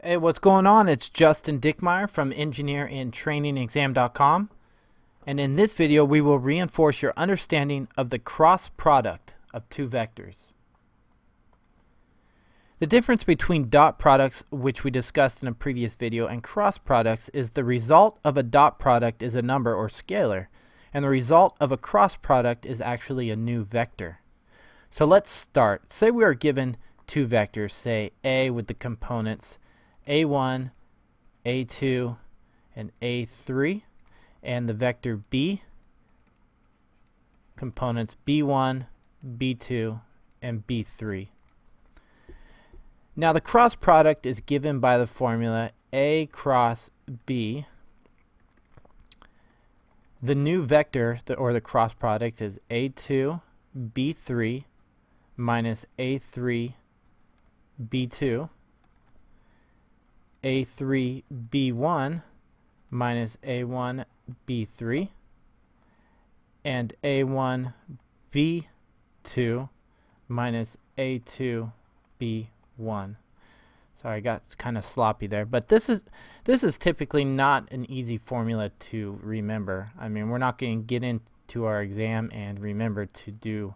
Hey, what's going on? It's Justin Dickmeyer from EngineerInTrainingExam.com. And in this video, we will reinforce your understanding of the cross product of two vectors. The difference between dot products, which we discussed in a previous video, and cross products is the result of a dot product is a number or scalar, and the result of a cross product is actually a new vector. So let's start. Say we are given two vectors, say A with the components a1, a2, and a3, and the vector b, components b1, b2, and b3. Now the cross product is given by the formula a cross b. The new vector, the, or the cross product, is a2, b3 minus a3, b2 a3b1 minus a1b3 and a1b2 minus a2b1. Sorry, I got kind of sloppy there, but this is this is typically not an easy formula to remember. I mean, we're not going to get into our exam and remember to do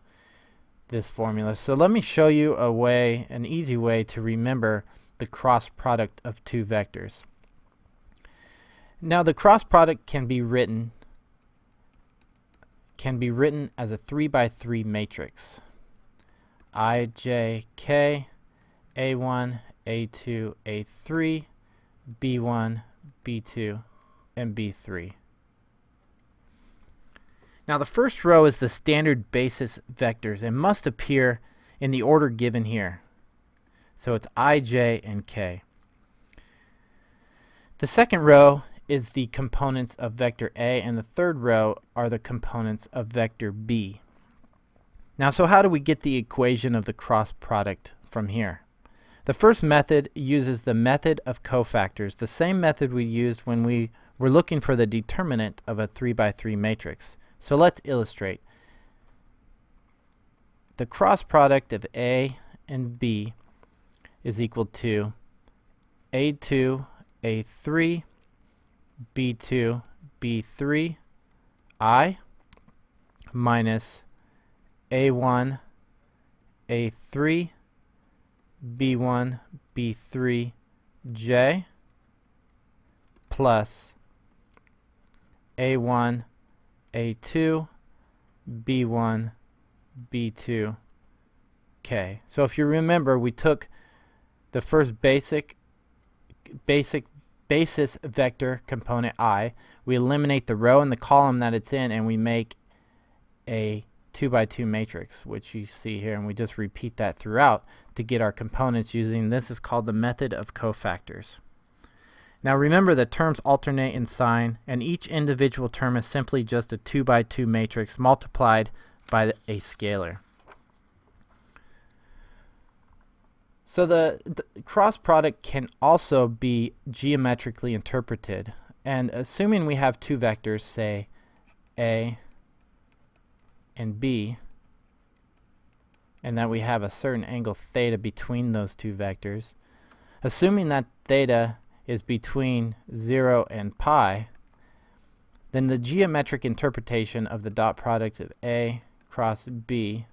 this formula. So let me show you a way, an easy way to remember the cross product of two vectors. Now the cross product can be written can be written as a 3 by 3 matrix. I, J, K, A1, A2, A3, B1, B2, and B3. Now the first row is the standard basis vectors and must appear in the order given here. So it's i, j, and k. The second row is the components of vector A, and the third row are the components of vector B. Now, so how do we get the equation of the cross product from here? The first method uses the method of cofactors, the same method we used when we were looking for the determinant of a 3 by 3 matrix. So let's illustrate. The cross product of A and B is equal to A2, A3, B2, B3, I minus A1, A3, B1, B3, J plus A1, A2, B1, B2, K. So if you remember, we took the first basic basic basis vector component i, we eliminate the row and the column that it's in and we make a 2 by 2 matrix, which you see here, and we just repeat that throughout to get our components using this is called the method of cofactors. Now remember that terms alternate in sign, and each individual term is simply just a 2 by 2 matrix multiplied by a scalar. So the, the, cross product can also be geometrically interpreted. And assuming we have two vectors, say A and B, and that we have a certain angle theta between those two vectors, assuming that theta is between 0 and pi, then the geometric interpretation of the dot product of A cross B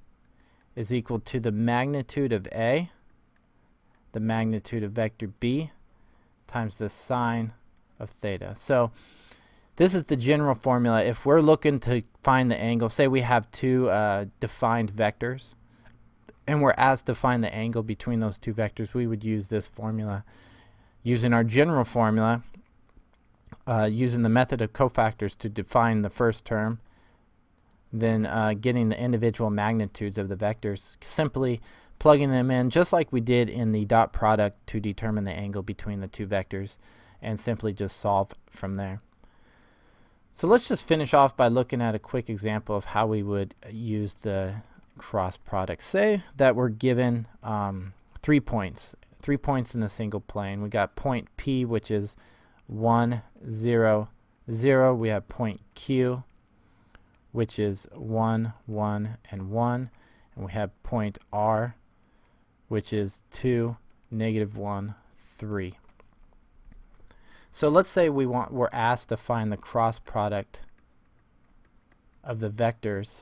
is equal to the magnitude of A the magnitude of vector b times the sine of theta. So this is the general formula. If we're looking to find the angle, say we have two uh, defined vectors, and we're asked to find the angle between those two vectors, we would use this formula. Using our general formula, uh, using the method of cofactors to define the first term, then uh, getting the individual magnitudes of the vectors, simply plugging them in just like we did in the dot product to determine the angle between the two vectors and simply just solve from there. So let's just finish off by looking at a quick example of how we would use the cross product. Say that we're given um, three points, three points in a single plane. We got point P, which is 1, 0, 0. We have point Q, which is 1, 1, and 1. And we have point R, which is 2, negative 1, 3. So let's say we want we're asked to find the cross product of the vectors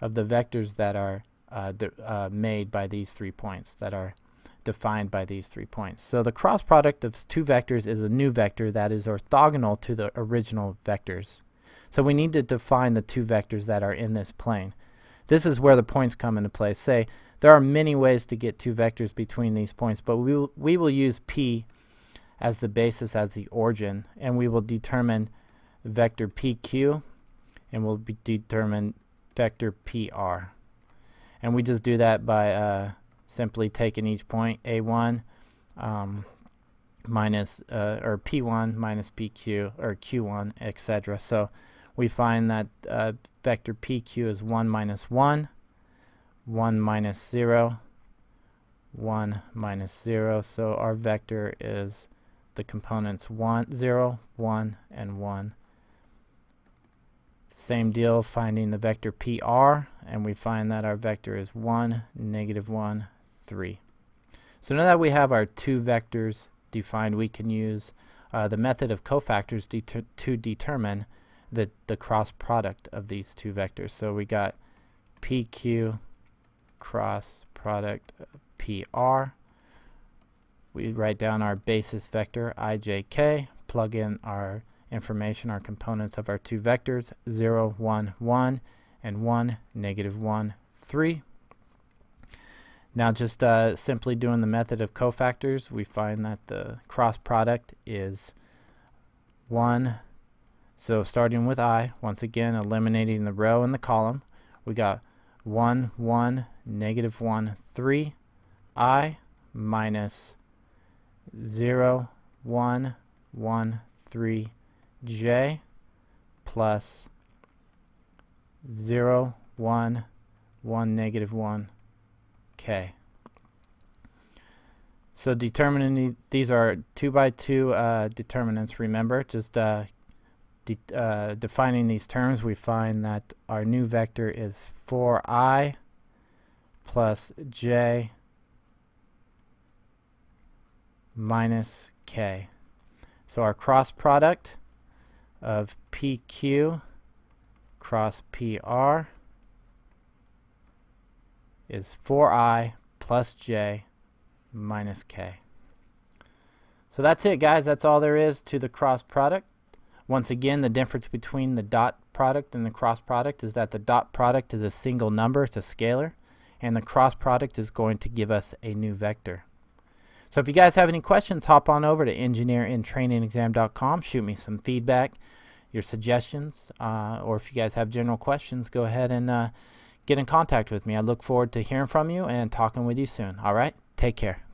of the vectors that are uh, uh, made by these three points that are defined by these three points. So the cross product of two vectors is a new vector that is orthogonal to the original vectors. So we need to define the two vectors that are in this plane. This is where the points come into play. Say there are many ways to get two vectors between these points, but we will, we will use P as the basis as the origin, and we will determine vector PQ, and we'll determine vector PR. And we just do that by uh, simply taking each point, A1 um, minus, uh, or P1 minus PQ, or Q1, etc. So we find that uh, vector PQ is 1 minus 1, 1 minus 0, 1 minus 0. So our vector is the components 1, 0, 1, and 1. Same deal finding the vector PR, and we find that our vector is 1, negative 1, 3. So now that we have our two vectors defined, we can use uh, the method of cofactors to determine the, the cross product of these two vectors. So we got PQ cross product PR. We write down our basis vector ijk, plug in our information, our components of our two vectors, 0, 1, 1, and 1, negative 1, 3. Now just uh, simply doing the method of cofactors, we find that the cross product is 1. So starting with i, once again eliminating the row and the column, we got 1, 1, negative 1, 3, i minus 0, 1, 1, 3, j plus 0, 1, 1, negative 1, k. So determining these are 2 by 2 uh, determinants, remember, just uh, de uh, defining these terms, we find that our new vector is 4i plus j minus k. So our cross product of PQ cross PR is 4i plus j minus k. So that's it guys, that's all there is to the cross product. Once again, the difference between the dot product and the cross product is that the dot product is a single number, it's a scalar, and the cross product is going to give us a new vector. So if you guys have any questions, hop on over to engineerintrainingexam.com, shoot me some feedback, your suggestions, uh, or if you guys have general questions, go ahead and uh, get in contact with me. I look forward to hearing from you and talking with you soon. All right, take care.